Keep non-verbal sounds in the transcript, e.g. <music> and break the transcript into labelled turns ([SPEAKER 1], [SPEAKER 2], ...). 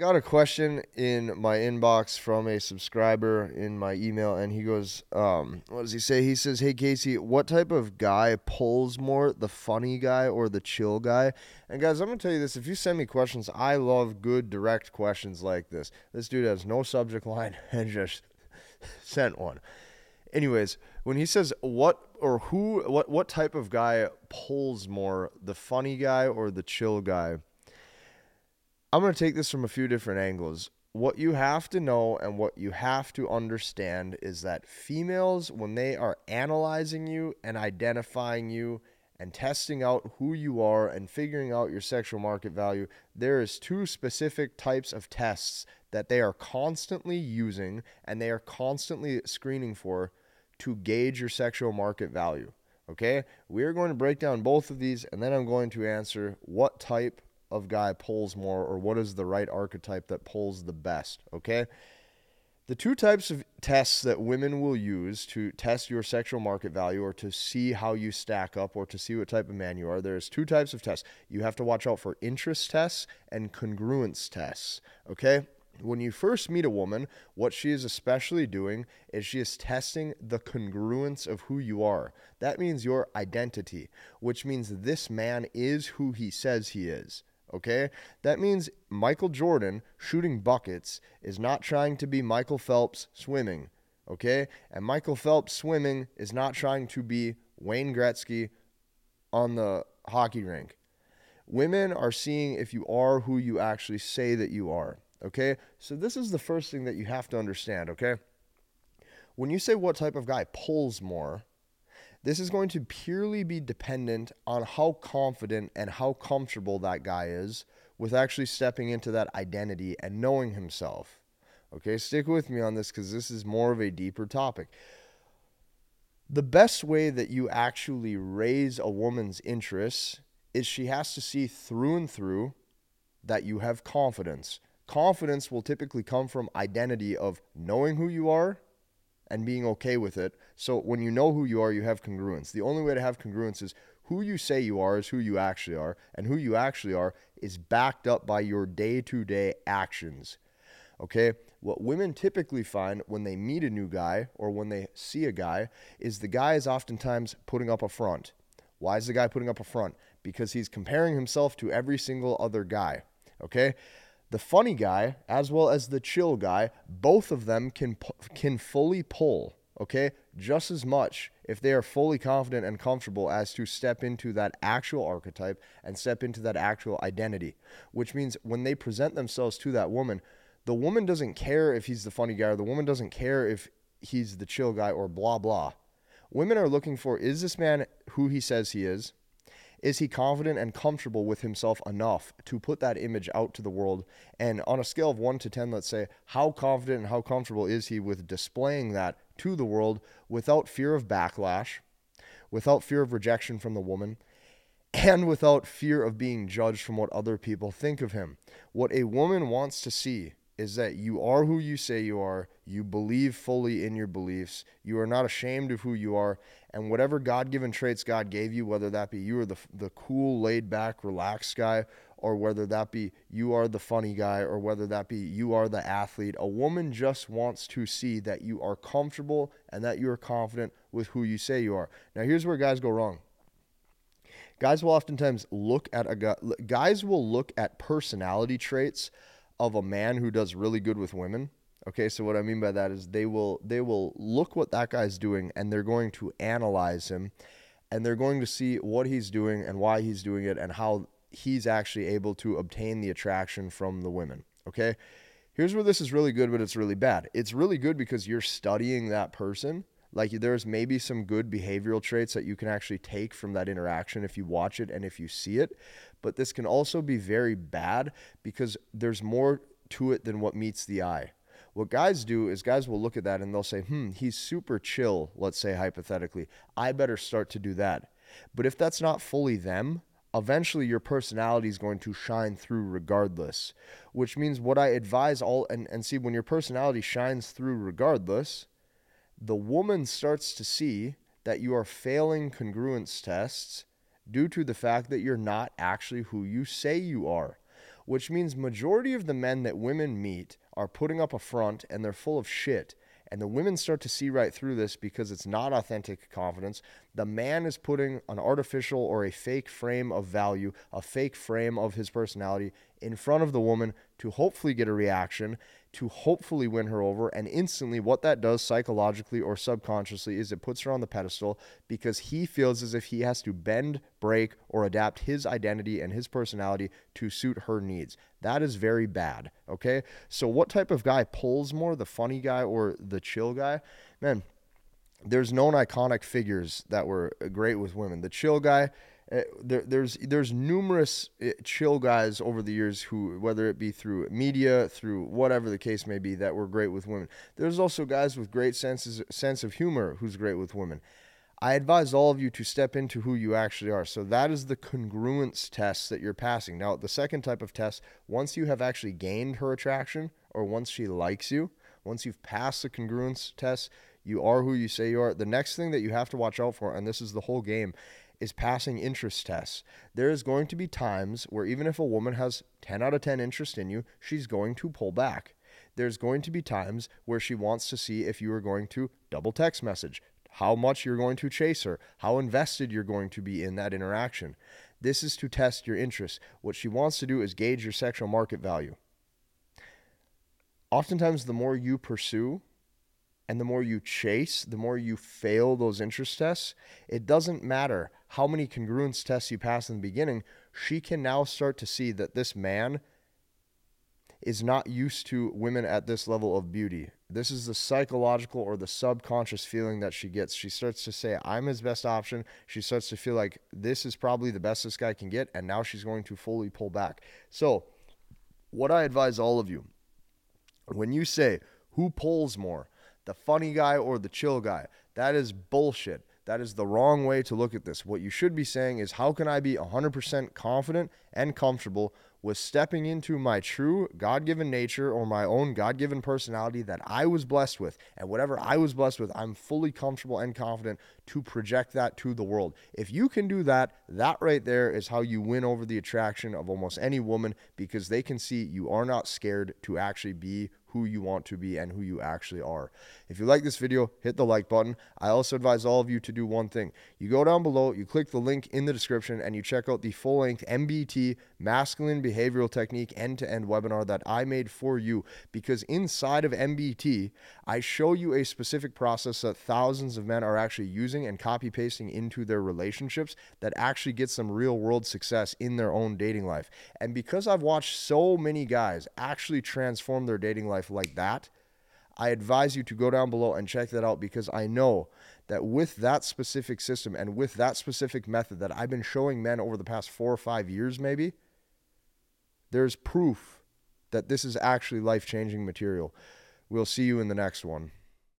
[SPEAKER 1] got a question in my inbox from a subscriber in my email, and he goes, um, "What does he say?" He says, "Hey Casey, what type of guy pulls more, the funny guy or the chill guy?" And guys, I'm gonna tell you this: if you send me questions, I love good, direct questions like this. This dude has no subject line <laughs> and just sent one. Anyways, when he says what or who, what what type of guy pulls more, the funny guy or the chill guy? I'm going to take this from a few different angles. What you have to know and what you have to understand is that females, when they are analyzing you and identifying you and testing out who you are and figuring out your sexual market value, there is two specific types of tests that they are constantly using and they are constantly screening for to gauge your sexual market value. Okay? We are going to break down both of these and then I'm going to answer what type of guy pulls more or what is the right archetype that pulls the best, okay? The two types of tests that women will use to test your sexual market value or to see how you stack up or to see what type of man you are, there's two types of tests. You have to watch out for interest tests and congruence tests, okay? When you first meet a woman, what she is especially doing is she is testing the congruence of who you are. That means your identity, which means this man is who he says he is. Okay? That means Michael Jordan shooting buckets is not trying to be Michael Phelps swimming. Okay? And Michael Phelps swimming is not trying to be Wayne Gretzky on the hockey rink. Women are seeing if you are who you actually say that you are. Okay? So this is the first thing that you have to understand. Okay? When you say what type of guy pulls more, this is going to purely be dependent on how confident and how comfortable that guy is with actually stepping into that identity and knowing himself. Okay, stick with me on this because this is more of a deeper topic. The best way that you actually raise a woman's interest is she has to see through and through that you have confidence. Confidence will typically come from identity of knowing who you are and being okay with it. So when you know who you are, you have congruence. The only way to have congruence is who you say you are is who you actually are, and who you actually are is backed up by your day to day actions. Okay? What women typically find when they meet a new guy or when they see a guy is the guy is oftentimes putting up a front. Why is the guy putting up a front? Because he's comparing himself to every single other guy. Okay? The funny guy as well as the chill guy, both of them can can fully pull, okay? Just as much if they are fully confident and comfortable as to step into that actual archetype and step into that actual identity, which means when they present themselves to that woman, the woman doesn't care if he's the funny guy or the woman doesn't care if he's the chill guy or blah blah. Women are looking for is this man who he says he is? Is he confident and comfortable with himself enough to put that image out to the world? And on a scale of one to 10, let's say, how confident and how comfortable is he with displaying that to the world without fear of backlash, without fear of rejection from the woman? and without fear of being judged from what other people think of him. What a woman wants to see is that you are who you say you are, you believe fully in your beliefs, you are not ashamed of who you are, and whatever God given traits God gave you, whether that be you are the, the cool, laid back, relaxed guy, or whether that be you are the funny guy, or whether that be you are the athlete, a woman just wants to see that you are comfortable and that you are confident with who you say you are. Now, here's where guys go wrong guys will oftentimes look at a guy guys will look at personality traits of a man who does really good with women. Okay, so what I mean by that is they will they will look what that guy's doing and they're going to analyze him and they're going to see what he's doing and why he's doing it and how he's actually able to obtain the attraction from the women. Okay? Here's where this is really good but it's really bad. It's really good because you're studying that person like there's maybe some good behavioral traits that you can actually take from that interaction if you watch it and if you see it. But this can also be very bad because there's more to it than what meets the eye. What guys do is guys will look at that and they'll say, hmm, he's super chill, let's say hypothetically. I better start to do that. But if that's not fully them, eventually your personality is going to shine through regardless. Which means what I advise all, and, and see, when your personality shines through regardless, the woman starts to see that you are failing congruence tests due to the fact that you're not actually who you say you are. which means majority of the men that women meet are putting up a front and they're full of shit. And the women start to see right through this because it's not authentic confidence. The man is putting an artificial or a fake frame of value, a fake frame of his personality in front of the woman to hopefully get a reaction to hopefully win her over. And instantly, what that does psychologically or subconsciously is it puts her on the pedestal because he feels as if he has to bend, break, or adapt his identity and his personality to suit her needs. That is very bad. Okay. So, what type of guy pulls more, the funny guy or the chill guy? Man, there's known iconic figures that were great with women. The chill guy, uh, there, there's there's numerous uh, chill guys over the years who, whether it be through media, through whatever the case may be, that were great with women. There's also guys with great senses sense of humor who's great with women. I advise all of you to step into who you actually are. So that is the congruence test that you're passing. Now, the second type of test, once you have actually gained her attraction or once she likes you, once you've passed the congruence test, you are who you say you are. The next thing that you have to watch out for, and this is the whole game, is passing interest tests. There is going to be times where even if a woman has 10 out of 10 interest in you, she's going to pull back. There's going to be times where she wants to see if you are going to double text message, how much you're going to chase her, how invested you're going to be in that interaction. This is to test your interest. What she wants to do is gauge your sexual market value. Oftentimes, the more you pursue, and the more you chase, the more you fail those interest tests, it doesn't matter how many congruence tests you pass in the beginning. She can now start to see that this man is not used to women at this level of beauty. This is the psychological or the subconscious feeling that she gets. She starts to say, I'm his best option. She starts to feel like this is probably the best this guy can get. And now she's going to fully pull back. So, what I advise all of you when you say, who pulls more? the funny guy or the chill guy. That is bullshit. That is the wrong way to look at this. What you should be saying is, how can I be 100% confident and comfortable with stepping into my true God given nature or my own God given personality that I was blessed with? And whatever I was blessed with, I'm fully comfortable and confident to project that to the world. If you can do that, that right there is how you win over the attraction of almost any woman because they can see you are not scared to actually be who you want to be and who you actually are. If you like this video, hit the like button. I also advise all of you to do one thing. You go down below, you click the link in the description, and you check out the full length MBT masculine behavioral technique end to end webinar that I made for you. Because inside of MBT, I show you a specific process that thousands of men are actually using and copy pasting into their relationships that actually gets some real world success in their own dating life. And because I've watched so many guys actually transform their dating life life like that, I advise you to go down below and check that out because I know that with that specific system and with that specific method that I've been showing men over the past four or five years, maybe, there's proof that this is actually life changing material. We'll see you in the next one.